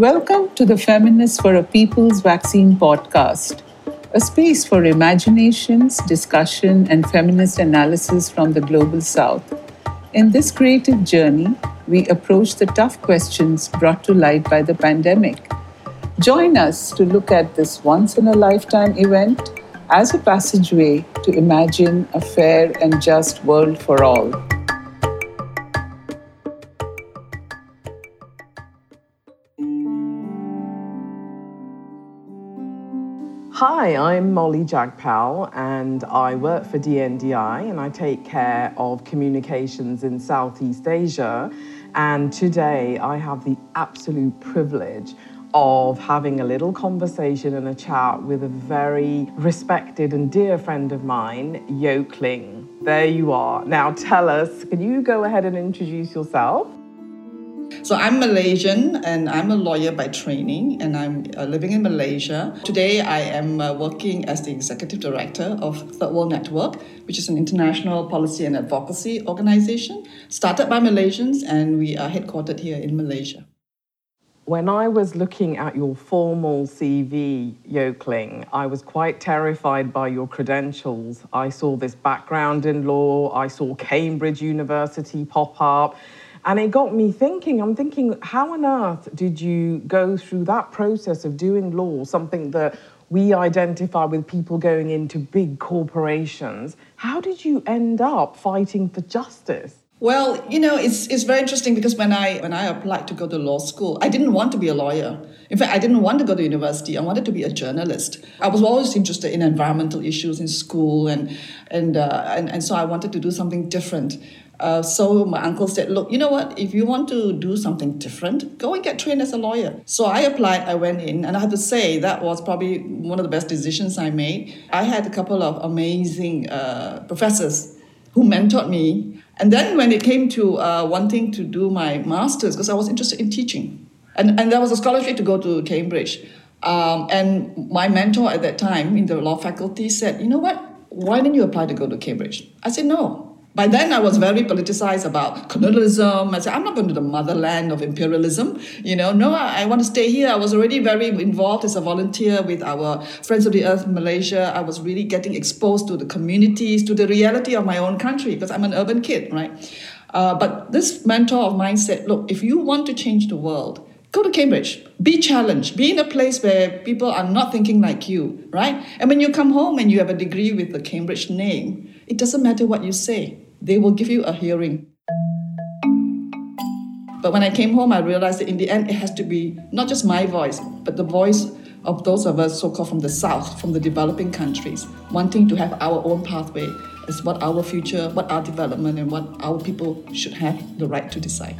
Welcome to the Feminists for a People's Vaccine podcast, a space for imaginations, discussion, and feminist analysis from the global south. In this creative journey, we approach the tough questions brought to light by the pandemic. Join us to look at this once in a lifetime event as a passageway to imagine a fair and just world for all. Hi, I'm Molly Jagpal and I work for DNDi and I take care of communications in Southeast Asia. And today I have the absolute privilege of having a little conversation and a chat with a very respected and dear friend of mine, Yoke Ling. There you are. Now tell us, can you go ahead and introduce yourself? So I'm Malaysian and I'm a lawyer by training and I'm uh, living in Malaysia. Today I am uh, working as the executive director of Third World Network, which is an international policy and advocacy organization started by Malaysians and we are headquartered here in Malaysia. When I was looking at your formal CV, Yoke Ling, I was quite terrified by your credentials. I saw this background in law, I saw Cambridge University pop up. And it got me thinking, I'm thinking, how on earth did you go through that process of doing law, something that we identify with people going into big corporations? How did you end up fighting for justice? Well, you know, it's, it's very interesting because when I when I applied to go to law school, I didn't want to be a lawyer. In fact, I didn't want to go to university. I wanted to be a journalist. I was always interested in environmental issues in school, and and uh, and, and so I wanted to do something different. Uh, so my uncle said, look, you know what? If you want to do something different, go and get trained as a lawyer. So I applied, I went in, and I have to say that was probably one of the best decisions I made. I had a couple of amazing uh, professors who mentored me. And then when it came to uh, wanting to do my master's, because I was interested in teaching, and, and there was a scholarship to go to Cambridge. Um, and my mentor at that time in the law faculty said, you know what? Why didn't you apply to go to Cambridge? I said, no, by then, I was very politicized about colonialism. I said, I'm not going to the motherland of imperialism. You know, no, I, I, want to stay here. I was already very involved as a volunteer with our Friends of the Earth Malaysia. I was really getting exposed to the communities, to the reality of my own country, because I'm an urban kid, right? Uh, but this mentor of mine said, look, if you want to change the world, go to Cambridge. Be challenged. Be in a place where people are not thinking like you, right? And when you come home and you have a degree with the Cambridge name, it doesn't matter what you say, they will give you a hearing. But when I came home, I realized that in the end, it has to be not just my voice, but the voice of those of us so called from the South, from the developing countries, wanting to have our own pathway as what our future, what our development, and what our people should have the right to decide.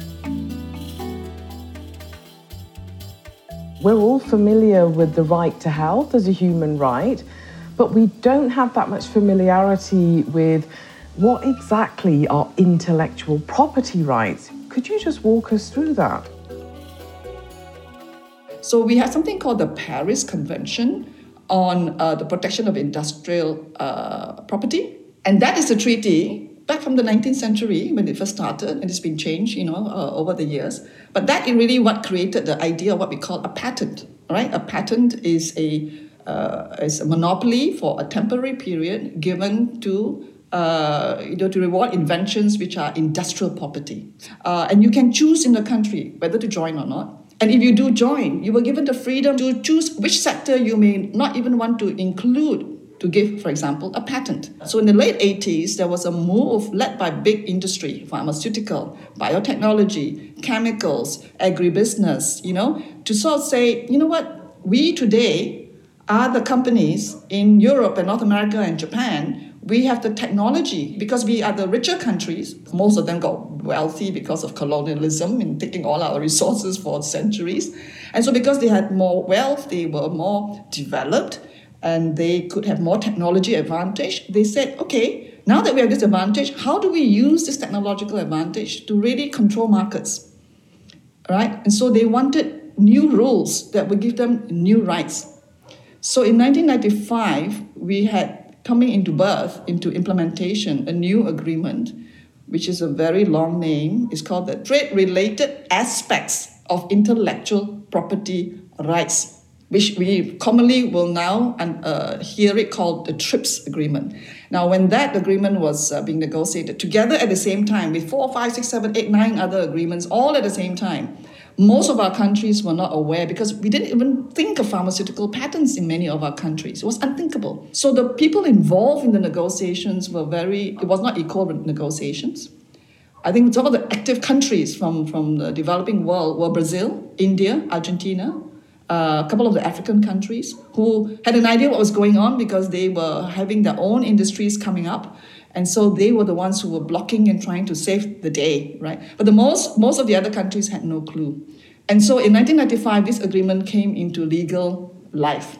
We're all familiar with the right to health as a human right but we don't have that much familiarity with what exactly are intellectual property rights. Could you just walk us through that? So, we have something called the Paris Convention on uh, the protection of industrial uh, property. And that is a treaty back from the 19th century when it first started, and it's been changed, you know, uh, over the years. But that is really what created the idea of what we call a patent, right? A patent is a uh, as a monopoly for a temporary period given to uh, you know, to reward inventions which are industrial property. Uh, and you can choose in the country whether to join or not. And if you do join, you were given the freedom to choose which sector you may not even want to include to give, for example, a patent. So in the late 80s, there was a move led by big industry, pharmaceutical, biotechnology, chemicals, agribusiness, you know, to sort of say, you know what, we today are the companies in Europe and North America and Japan. We have the technology because we are the richer countries. Most of them got wealthy because of colonialism and taking all our resources for centuries. And so, because they had more wealth, they were more developed, and they could have more technology advantage. They said, okay, now that we have this advantage, how do we use this technological advantage to really control markets? Right? And so they wanted new rules that would give them new rights. So in 1995, we had coming into birth, into implementation, a new agreement, which is a very long name. It's called the Trade Related Aspects of intellectual property rights which we commonly will now uh, hear it called the TRIPS agreement. Now, when that agreement was uh, being negotiated together at the same time with four, five, six, seven, eight, nine other agreements, all at the same time, most of our countries were not aware because we didn't even think of pharmaceutical patents in many of our countries. It was unthinkable. So the people involved in the negotiations were very, it was not equal negotiations. I think some of the active countries from, from the developing world were Brazil, India, Argentina, a couple of the African countries who had an idea what was going on because they were having their own industries coming up. And so they were the ones who were blocking and trying to save the day, right? But the most, most of the other countries had no clue. And so in 1995, this agreement came into legal life.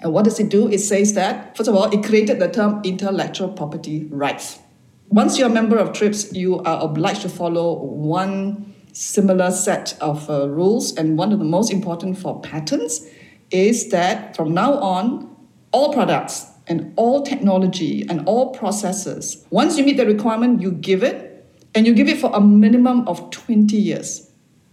And what does it do? It says that, first of all, it created the term intellectual property rights. Once you're a member of TRIPS, you are obliged to follow one similar set of uh, rules. And one of the most important for patents is that from now on, all products and all technology and all processes, once you meet the requirement, you give it, and you give it for a minimum of 20 years.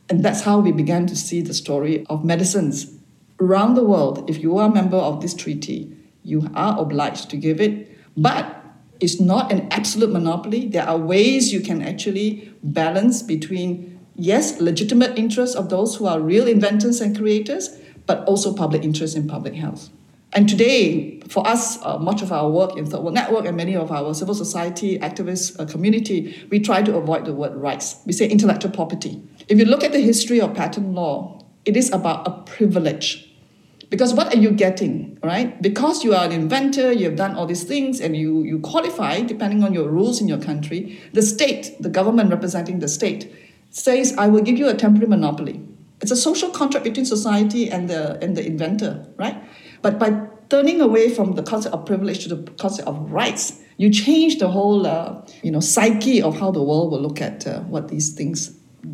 And that's how we began to see the story of medicines. Around the world, if you are a member of this treaty, you are obliged to give it. But it's not an absolute monopoly. There are ways you can actually balance between yes, legitimate interests of those who are real inventors and creators, but also public interest in public health. And today, for us, uh, much of our work in Third World Network and many of our civil society activist uh, community, we try to avoid the word rights. We say intellectual property. If you look at the history of patent law, it is about a privilege. Because what are you getting, right? Because you are an inventor, you have done all these things, and you, you qualify, depending on your rules in your country, the state, the government representing the state, says, I will give you a temporary monopoly. It's a social contract between society and the, and the inventor, right? But by turning away from the concept of privilege to the concept of rights, you change the whole uh, you know, psyche of how the world will look at uh, what these things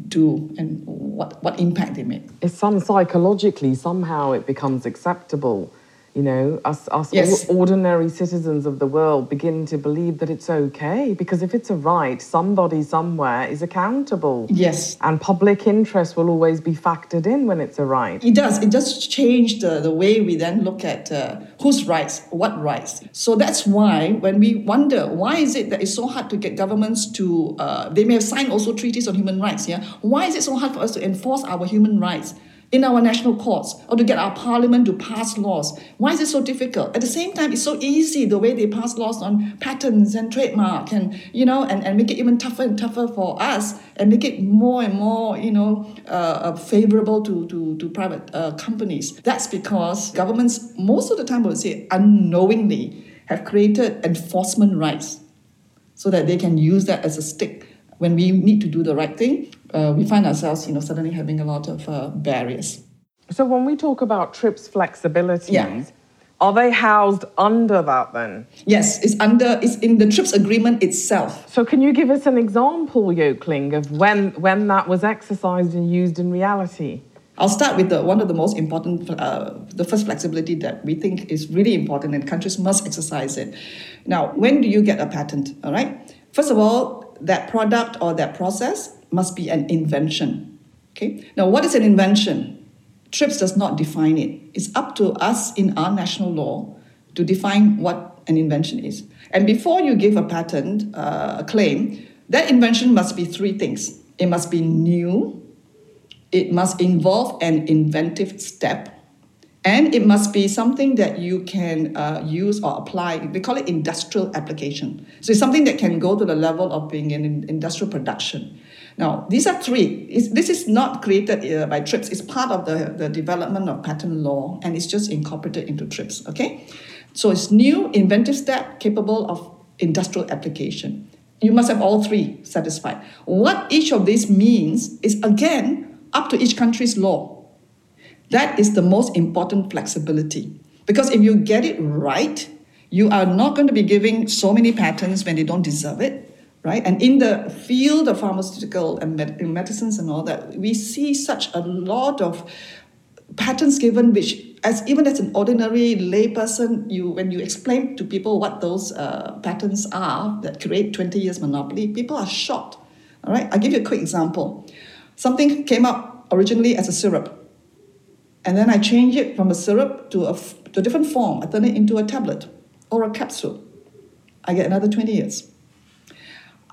do and what, what impact they make. It's some psychologically, somehow it becomes acceptable you know, us, us yes. ordinary citizens of the world begin to believe that it's okay because if it's a right, somebody somewhere is accountable. Yes. And public interest will always be factored in when it's a right. It does. It does change the, the way we then look at uh, whose rights, what rights. So that's why when we wonder why is it that it's so hard to get governments to, uh, they may have signed also treaties on human rights, yeah? Why is it so hard for us to enforce our human rights? In our national courts or to get our parliament to pass laws. Why is it so difficult? At the same time, it's so easy the way they pass laws on patents and trademark and you know and, and make it even tougher and tougher for us and make it more and more you know uh, uh, favorable to, to, to private uh, companies. That's because governments most of the time I would say unknowingly have created enforcement rights so that they can use that as a stick when we need to do the right thing, uh, we find ourselves, you know, suddenly having a lot of uh, barriers. So when we talk about TRIPS flexibilities, yeah. are they housed under that then? Yes, it's under, it's in the TRIPS agreement itself. So can you give us an example, Yoke Ling, of when, when that was exercised and used in reality? I'll start with the, one of the most important, uh, the first flexibility that we think is really important and countries must exercise it. Now, when do you get a patent? All right. First of all, that product or that process must be an invention. Okay. Now, what is an invention? TRIPS does not define it. It's up to us in our national law to define what an invention is. And before you give a patent, uh, a claim, that invention must be three things. It must be new, it must involve an inventive step, and it must be something that you can uh, use or apply. We call it industrial application. So it's something that can go to the level of being in industrial production. Now, these are three. It's, this is not created uh, by TRIPS. It's part of the, the development of patent law, and it's just incorporated into TRIPS, okay? So it's new, inventive step, capable of industrial application. You must have all three satisfied. What each of these means is, again, up to each country's law. That is the most important flexibility. Because if you get it right, you are not going to be giving so many patents when they don't deserve it, right? And in the field of pharmaceutical and med- medicines and all that, we see such a lot of patents given which as even as an ordinary layperson, you when you explain to people what those uh, patents are that create 20 years monopoly, people are shocked. All right, I'll give you a quick example. Something came up originally as a syrup. And then I change it from a syrup to a, to a different form. I turn it into a tablet or a capsule. I get another 20 years.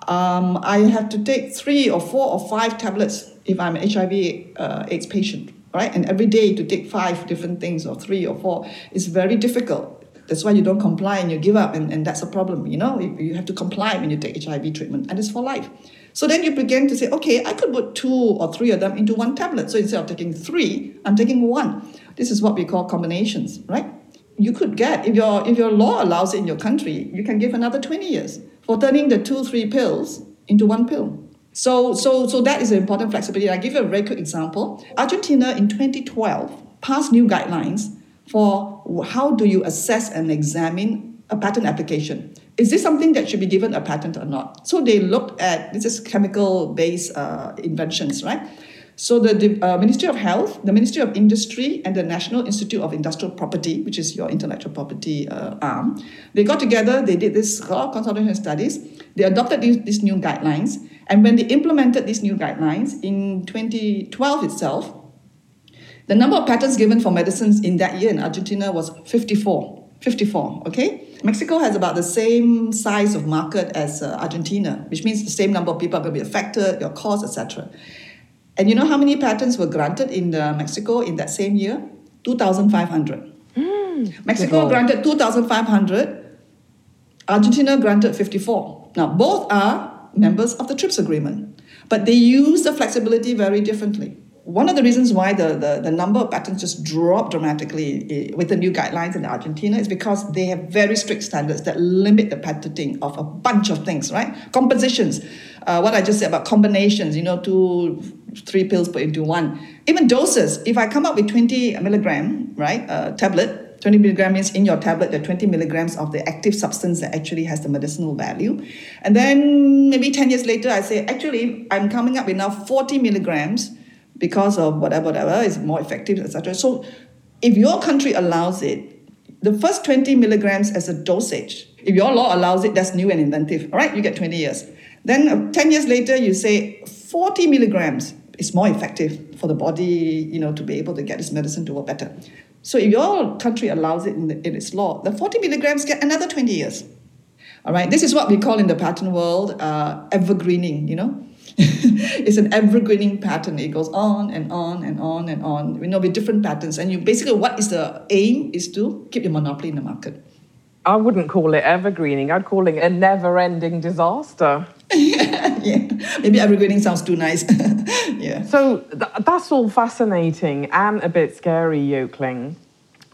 Um, I have to take three or four or five tablets if I'm an HIV uh, AIDS patient, right? And every day to take five different things or three or four is very difficult. That's why you don't comply and you give up, and, and that's a problem. You know, you, you have to comply when you take HIV treatment, and it's for life. So then you begin to say, okay, I could put two or three of them into one tablet. So instead of taking three, I'm taking one. This is what we call combinations, right? You could get, if your, if your law allows it in your country, you can give another 20 years for turning the two, three pills into one pill. So, so, so that is an important flexibility. I give you a very quick example. Argentina in 2012 passed new guidelines for how do you assess and examine a patent application. Is this something that should be given a patent or not? So they looked at this is chemical-based uh, inventions, right? So the uh, Ministry of Health, the Ministry of Industry, and the National Institute of Industrial Property, which is your intellectual property uh, arm, they got together. They did this consultation studies. They adopted these, these new guidelines, and when they implemented these new guidelines in 2012 itself, the number of patents given for medicines in that year in Argentina was 54. 54, okay? Mexico has about the same size of market as uh, Argentina, which means the same number of people are going to be affected, your costs, etc. And you know how many patents were granted in uh, Mexico in that same year? 2,500. Mm, Mexico granted 2,500. Argentina granted 54. Now, both are members of the TRIPS agreement, but they use the flexibility very differently one of the reasons why the, the, the, number of patents just dropped dramatically eh, with the new guidelines in Argentina is because they have very strict standards that limit the patenting of a bunch of things, right? Compositions, uh, what I just said about combinations, you know, two, three pills put into one. Even doses, if I come up with 20 milligram, right, uh, tablet, 20 milligram means in your tablet, there are 20 milligrams of the active substance that actually has the medicinal value. And then maybe 10 years later, I say, actually, I'm coming up with now 40 milligrams because of whatever, whatever is more effective, etc. So if your country allows it, the first 20 milligrams as a dosage, if your law allows it, that's new and inventive. All right, you get 20 years. Then uh, 10 years later, you say 40 milligrams is more effective for the body, you know, to be able to get this medicine to work better. So if your country allows it in, the, in its law, the 40 milligrams get another 20 years. All right, this is what we call in the patent world uh, evergreening, you know. it's an evergreening pattern. It goes on and on and on and on. You know, with different patterns. And you basically, what is the aim is to keep your monopoly in the market. I wouldn't call it evergreening. I'd call it a never-ending disaster. yeah, yeah, maybe evergreening sounds too nice. yeah. So th- that's all fascinating and a bit scary, Yoke Ling.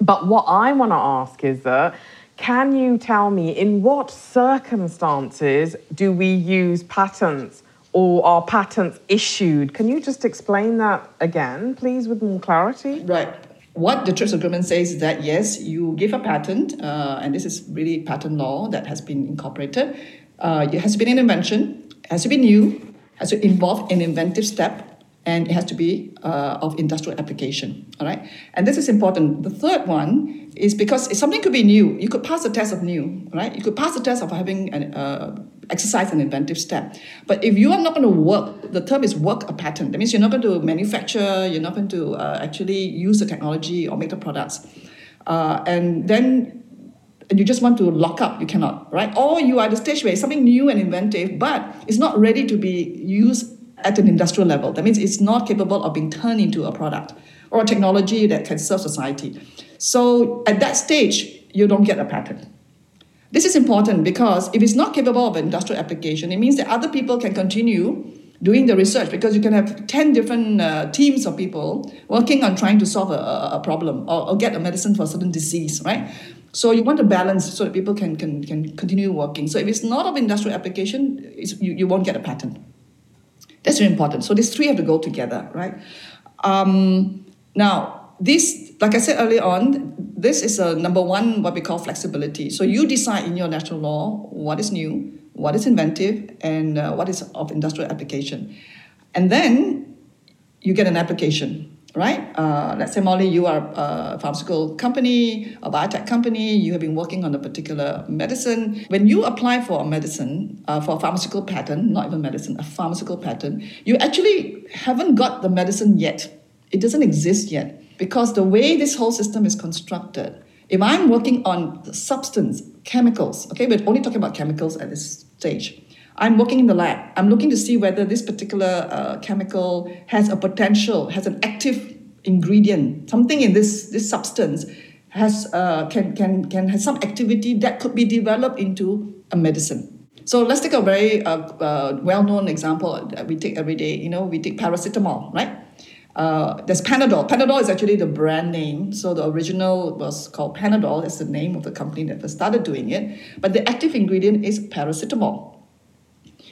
But what I want to ask is that. Can you tell me in what circumstances do we use patents or are patents issued? Can you just explain that again, please, with more clarity? Right. What the TRIPS agreement says is that yes, you give a patent, uh, and this is really patent law that has been incorporated. Uh, it has to be an invention, has to be new, has to involve an inventive step, and it has to be uh, of industrial application. All right, and this is important. The third one is because something could be new. You could pass the test of new, right? You could pass the test of having an uh, exercise an inventive step. But if you are not going to work, the term is work a patent. That means you're not going to manufacture, you're not going to uh, actually use the technology or make the products. Uh, and then you just want to lock up, you cannot, right? Or you are at the stage where it's something new and inventive, but it's not ready to be used at an industrial level. That means it's not capable of being turned into a product or a technology that can serve society. So at that stage, you don't get a patent. This is important because if it's not capable of industrial application, it means that other people can continue doing the research because you can have 10 different uh, teams of people working on trying to solve a, a problem or, or, get a medicine for a certain disease, right? So you want to balance so that people can, can, can continue working. So if it's not of industrial application, you, you won't get a patent. That's very important. So these three have to go together, right? Um, now, this, like I said earlier on, this is a number one, what we call flexibility. So you decide in your national law what is new, what is inventive, and uh, what is of industrial application. And then you get an application. right? Uh, let's say, Molly, you are a pharmaceutical company, a biotech company, you have been working on a particular medicine. When you apply for a medicine, uh, for a pharmaceutical patent, not even medicine, a pharmaceutical patent, you actually haven't got the medicine yet. It doesn't exist yet because the way this whole system is constructed, if I'm working on substance, chemicals, okay, we're only talking about chemicals at this stage. I'm working in the lab. I'm looking to see whether this particular uh, chemical has a potential, has an active ingredient, something in this, this substance has uh, can, can, can have some activity that could be developed into a medicine. So let's take a very uh, uh well-known example that we take every day. You know, we take paracetamol, right? Uh, there's Panadol. Panadol is actually the brand name. So the original was called Panadol. It's the name of the company that first started doing it. But the active ingredient is paracetamol.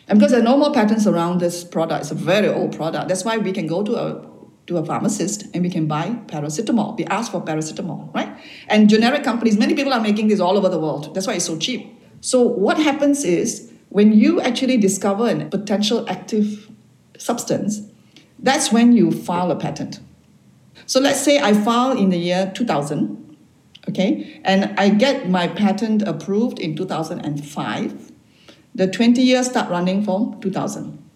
And because there are no more patents around this product, it's a very old product. That's why we can go to a to a pharmacist and we can buy paracetamol. We ask for paracetamol, right? And generic companies, many people are making this all over the world. That's why it's so cheap. So what happens is when you actually discover a potential active substance, that's when you file a patent. So let's say I file in the year 2000, okay, and I get my patent approved in 2005. The 20 years start running from 2000.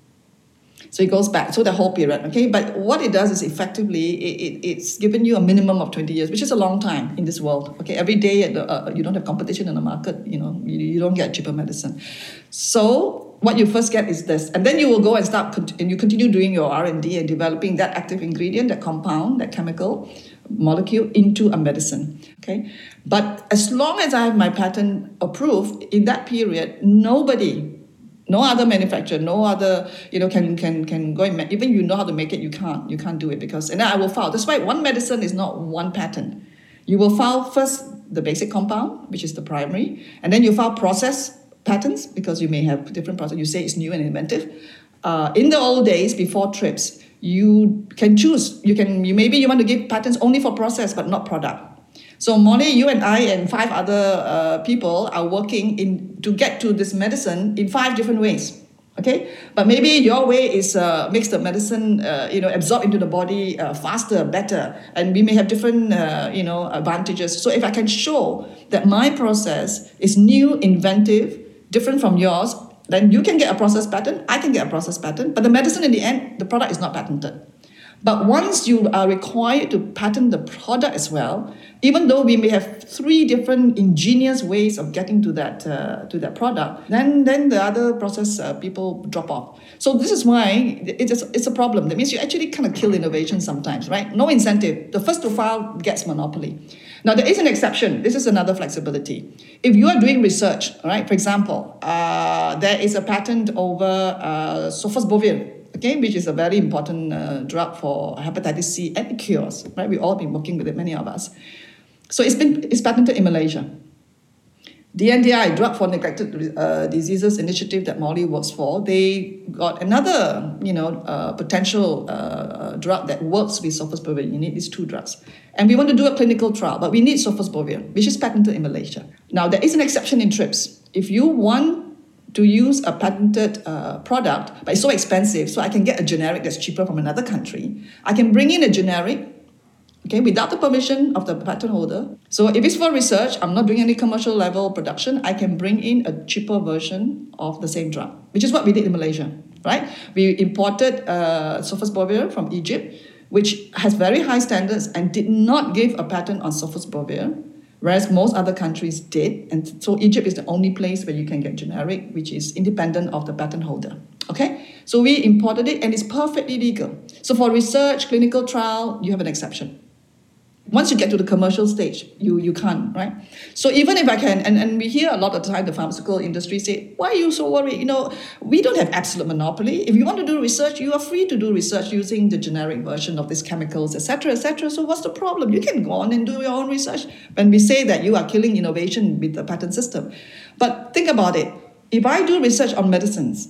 So it goes back, so the whole period, okay? But what it does is effectively, it, it, it's given you a minimum of 20 years, which is a long time in this world, okay? Every day, uh, you don't have competition in the market, you know, you, you don't get cheaper medicine. So what you first get is this. And then you will go and start and you continue doing your r&d and developing that active ingredient that compound that chemical molecule into a medicine okay? But as long as i have my patent approved in that period nobody no other manufacturer no other you know can can can go and even you know how to make it you can't you can't do it because and then i will file. That's why one medicine is not one patent. You will file first the basic compound which is the primary and then you file process patents because you may have different process. You say it's new and inventive. Uh, in the old days, before TRIPS, you can choose. You can you maybe you want to give patents only for process but not product. So Molly, you and I and five other uh, people are working in to get to this medicine in five different ways okay but maybe your way is uh, makes the medicine uh, you know absorb into the body uh, faster better and we may have different uh, you know advantages so if i can show that my process is new inventive different from yours, then you can get a process patent, I can get a process patent, but the medicine in the end, the product is not patented. But once you are required to patent the product as well, even though we may have three different ingenious ways of getting to that uh, to that product, then then the other process uh, people drop off. So this is why it's it's a problem. That means you actually kind of kill innovation sometimes, right? No incentive. The first to file gets monopoly. Now, there is an exception. This is another flexibility. If you are doing research, right, for example, uh, there is a patent over uh, sofosbuvir, okay, which is a very important uh, drug for hepatitis C and cures, right? We've all been working with it, many of us. So it's been it's patented in Malaysia. DNDi, Drug for Neglected uh, Diseases Initiative that Molly works for, they got another, you know, uh, potential uh, uh drug that works with sofosbuvir. You need these two drugs. And we want to do a clinical trial, but we need sofosbuvir, which is patented in Malaysia. Now, there is an exception in TRIPS. If you want to use a patented uh, product, but it's so expensive, so I can get a generic that's cheaper from another country, I can bring in a generic okay, without the permission of the patent holder. So if it's for research, I'm not doing any commercial level production, I can bring in a cheaper version of the same drug, which is what we did in Malaysia, right? We imported uh, sofosbuvir from Egypt, which has very high standards and did not give a patent on sofosbuvir, whereas most other countries did. And so Egypt is the only place where you can get generic, which is independent of the patent holder. Okay? So we imported it and it's perfectly legal. So for research, clinical trial, you have an exception. Once you get to the commercial stage, you, you can't, right? So even if I can, and, and we hear a lot of the time the pharmaceutical industry say, why are you so worried? You know, we don't have absolute monopoly. If you want to do research, you are free to do research using the generic version of these chemicals, etc., etc. So what's the problem? You can go on and do your own research. When we say that you are killing innovation with the patent system. But think about it. If I do research on medicines,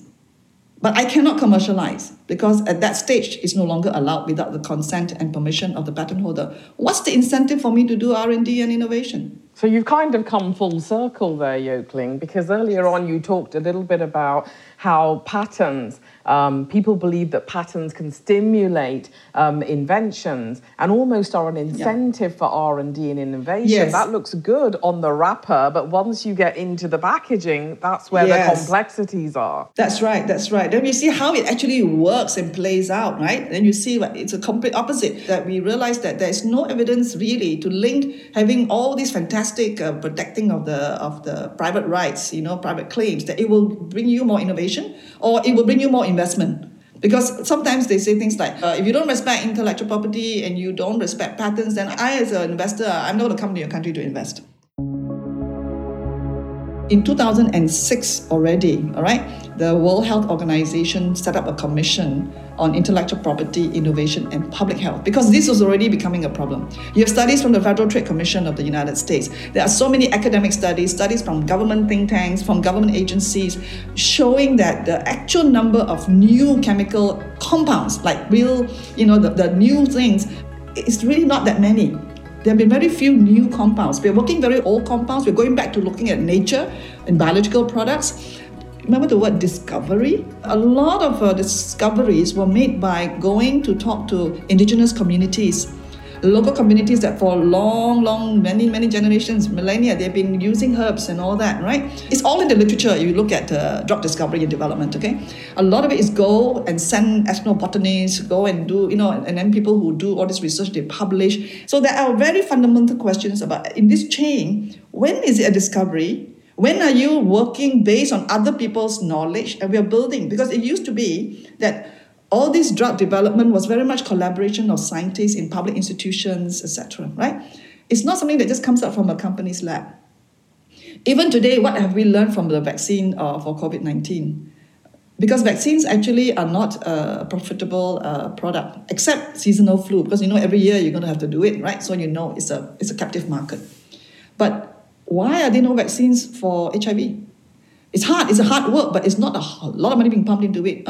but I cannot commercialize because at that stage it's no longer allowed without the consent and permission of the patent holder. What's the incentive for me to do R&D and innovation? So you've kind of come full circle there, Yoke Ling, because earlier on you talked a little bit about how patents Um, people believe that patents can stimulate um, inventions and almost are an incentive yeah. for R&D and innovation. Yes. That looks good on the wrapper, but once you get into the packaging, that's where yes. the complexities are. That's right, that's right. Then you see how it actually works and plays out, right? Then you see what it's a complete opposite that we realize that there's no evidence really to link having all these fantastic uh, protecting of the of the private rights, you know, private claims that it will bring you more innovation or it will bring you more investment. Because sometimes they say things like, uh, if you don't respect intellectual property and you don't respect patents, then I, as an investor, I'm not going to come to your country to invest in 2006 already, all right, the World Health Organization set up a commission on intellectual property, innovation, and public health because this was already becoming a problem. You have studies from the Federal Trade Commission of the United States. There are so many academic studies, studies from government think tanks, from government agencies, showing that the actual number of new chemical compounds, like real, you know, the, the new things, is really not that many. There have been very few new compounds. We're working very old compounds. We're going back to looking at nature and biological products. Remember the word discovery? A lot of uh, discoveries were made by going to talk to indigenous communities local communities that for long, long, many, many generations, millennia, they've been using herbs and all that, right? It's all in the literature. You look at uh, drug discovery and development, okay? A lot of it is go and send ethnobotanists, go and do, you know, and then people who do all this research, they publish. So there are very fundamental questions about in this chain, when is it a discovery? When are you working based on other people's knowledge and we are building? Because it used to be that all this drug development was very much collaboration of scientists in public institutions, etc. Right? It's not something that just comes out from a company's lab. Even today, what have we learned from the vaccine uh, for COVID 19? Because vaccines actually are not a profitable uh, product, except seasonal flu, because you know every year you're going to have to do it, right? So you know it's a, it's a captive market. But why are there no vaccines for HIV? It's hard. It's a hard work, but it's not a lot of money being pumped into it.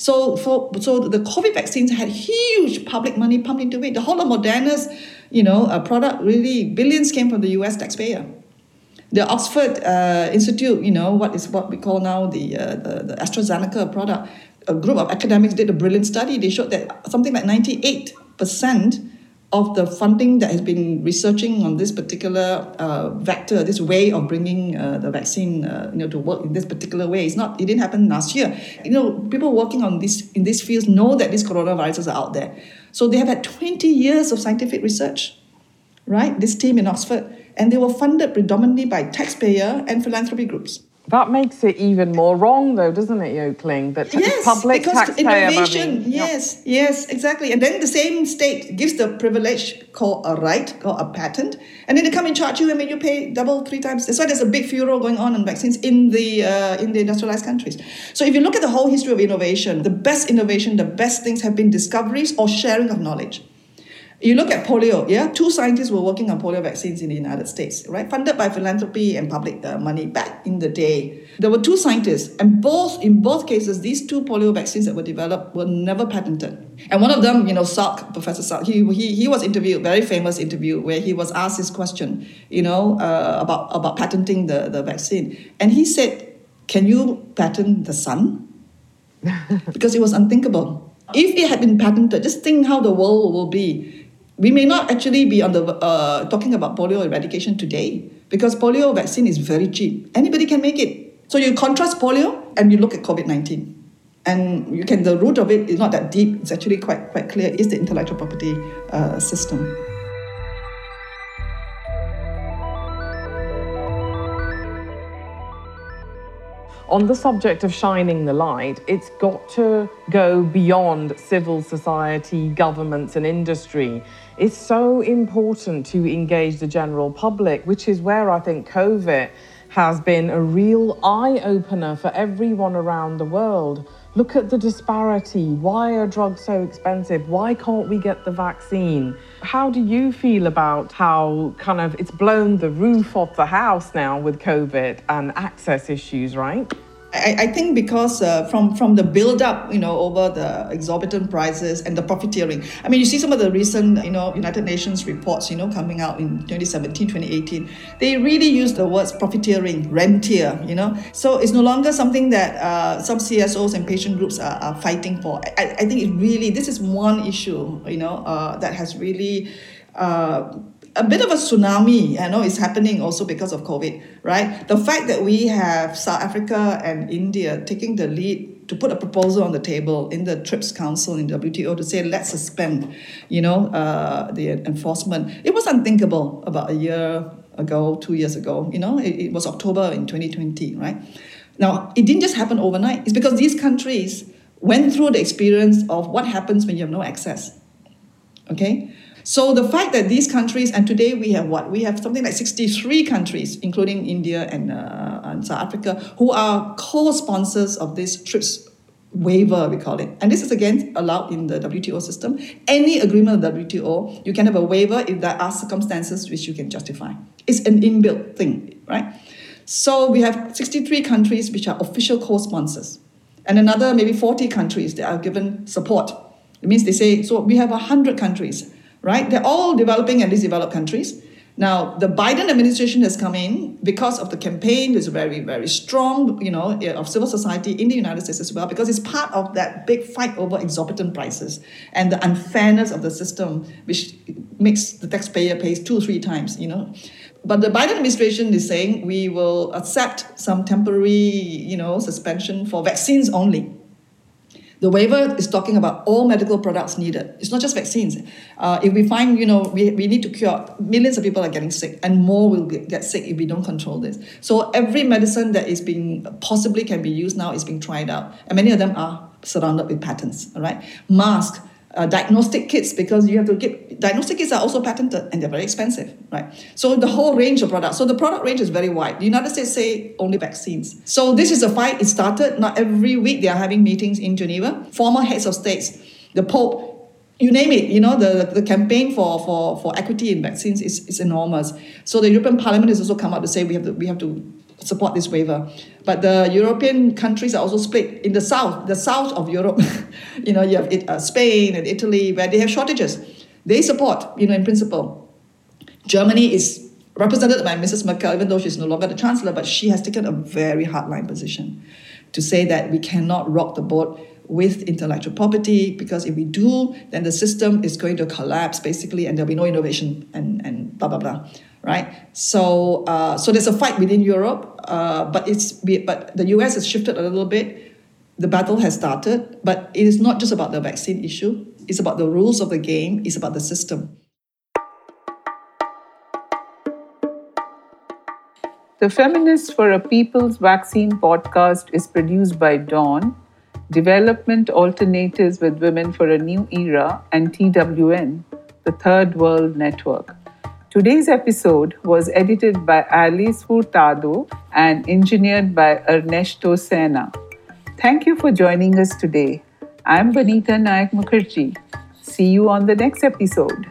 So, for, so the COVID vaccines had huge public money pumped into it. The whole of Moderna's, you know, a product really billions came from the U.S. taxpayer. The Oxford uh, Institute, you know, what is what we call now the, uh, the the AstraZeneca product. A group of academics did a brilliant study. They showed that something like ninety eight percent of the funding that has been researching on this particular uh, vector, this way of bringing uh, the vaccine, uh, you know, to work in this particular way. It's not. It didn't happen last year. You know, people working on this in these fields know that these coronaviruses are out there. So they have had 20 years of scientific research, right? This team in Oxford, and they were funded predominantly by taxpayer and philanthropy groups. That makes it even more wrong, though, doesn't it, Yoke Ling? That yes, public because taxpayer innovation. Money. Yes, yes, exactly. And then the same state gives the privilege called a right, called a patent, and then they come and charge you and make you pay double, three times. That's why there's a big furor going on in vaccines in the uh, in the industrialized countries. So if you look at the whole history of innovation, the best innovation, the best things have been discoveries or sharing of knowledge. You look at polio, yeah? Two scientists were working on polio vaccines in the United States, right? Funded by philanthropy and public uh, money back in the day. There were two scientists, and both in both cases, these two polio vaccines that were developed were never patented. And one of them, you know, Salk, Professor Salk, he, he, he was interviewed, very famous interview, where he was asked this question, you know, uh, about, about patenting the, the vaccine. And he said, Can you patent the sun? because it was unthinkable. If it had been patented, just think how the world will be we may not actually be on the uh, talking about polio eradication today because polio vaccine is very cheap. Anybody can make it. So you contrast polio and you look at COVID nineteen, and you can the root of it is not that deep. It's actually quite quite clear. Is the intellectual property uh, system. On the subject of shining the light, it's got to go beyond civil society, governments, and industry. It's so important to engage the general public, which is where I think COVID has been a real eye opener for everyone around the world. Look at the disparity. Why are drugs so expensive? Why can't we get the vaccine? How do you feel about how kind of it's blown the roof off the house now with COVID and access issues, right? I, I think because uh, from from the build up, you know, over the exorbitant prices and the profiteering. I mean, you see some of the recent, you know, United Nations reports, you know, coming out in 2017, 2018. They really use the words profiteering, rentier, you know. So it's no longer something that uh, some CSOs and patient groups are, are fighting for. I, I think it really this is one issue, you know, uh, that has really. Uh, a bit of a tsunami. I know it's happening also because of COVID, right? The fact that we have South Africa and India taking the lead to put a proposal on the table in the TRIPS Council in WTO to say let's suspend, you know, uh, the enforcement. It was unthinkable about a year ago, two years ago. You know, it, it was October in 2020, right? Now it didn't just happen overnight. It's because these countries went through the experience of what happens when you have no access. Okay, so the fact that these countries, and today we have what? We have something like 63 countries, including India and, uh, and South Africa, who are co-sponsors of this TRIPS waiver, we call it. And this is again allowed in the WTO system. Any agreement of WTO, you can have a waiver if there are circumstances which you can justify. It's an inbuilt thing, right? So we have 63 countries which are official co-sponsors, and another maybe 40 countries that are given support. It means they say, so we have 100 countries right? They're all developing and least developed countries. Now, the Biden administration has come in because of the campaign. A very, very strong, you know, of civil society in the United States as well, because it's part of that big fight over exorbitant prices and the unfairness of the system, which makes the taxpayer pays two, or three times, you know. But the Biden administration is saying we will accept some temporary, you know, suspension for vaccines only. The waiver is talking about all medical products needed. It's not just vaccines. Uh, if we find, you know, we, we need to cure, millions of people are getting sick and more will get, sick if we don't control this. So every medicine that is being possibly can be used now is being tried out. And many of them are surrounded with patents, all right? Mask, uh, diagnostic kits because you have to get diagnostic kits are also patented and they're very expensive, right? So the whole range of products. So the product range is very wide. The United States say only vaccines. So this is a fight. It started. Not every week they are having meetings in Geneva. Former heads of states, the Pope, you name it, you know, the, the campaign for, for, for equity in vaccines is, is enormous. So the European Parliament has also come out to say we have to, we have to support this waiver. But the European countries are also split in the south, the south of Europe. you know, you have it, uh, Spain and Italy where they have shortages. They support, you know, in principle. Germany is represented by Mrs. Merkel, even though she's no longer the chancellor, but she has taken a very hardline position to say that we cannot rock the boat with intellectual property because if we do, then the system is going to collapse basically, and there'll be no innovation and, and blah blah blah right? So uh, so there's a fight within Europe, uh, but it's but the US has shifted a little bit. The battle has started, but it is not just about the vaccine issue. It's about the rules of the game. It's about the system. The Feminists for a People's Vaccine podcast is produced by Dawn, Development Alternatives with Women for a New Era, and TWN, the Third World Network. Today's episode was edited by Alice Furtado and engineered by Ernesto Sena. Thank you for joining us today. I'm Vanita Nayak Mukherjee. See you on the next episode.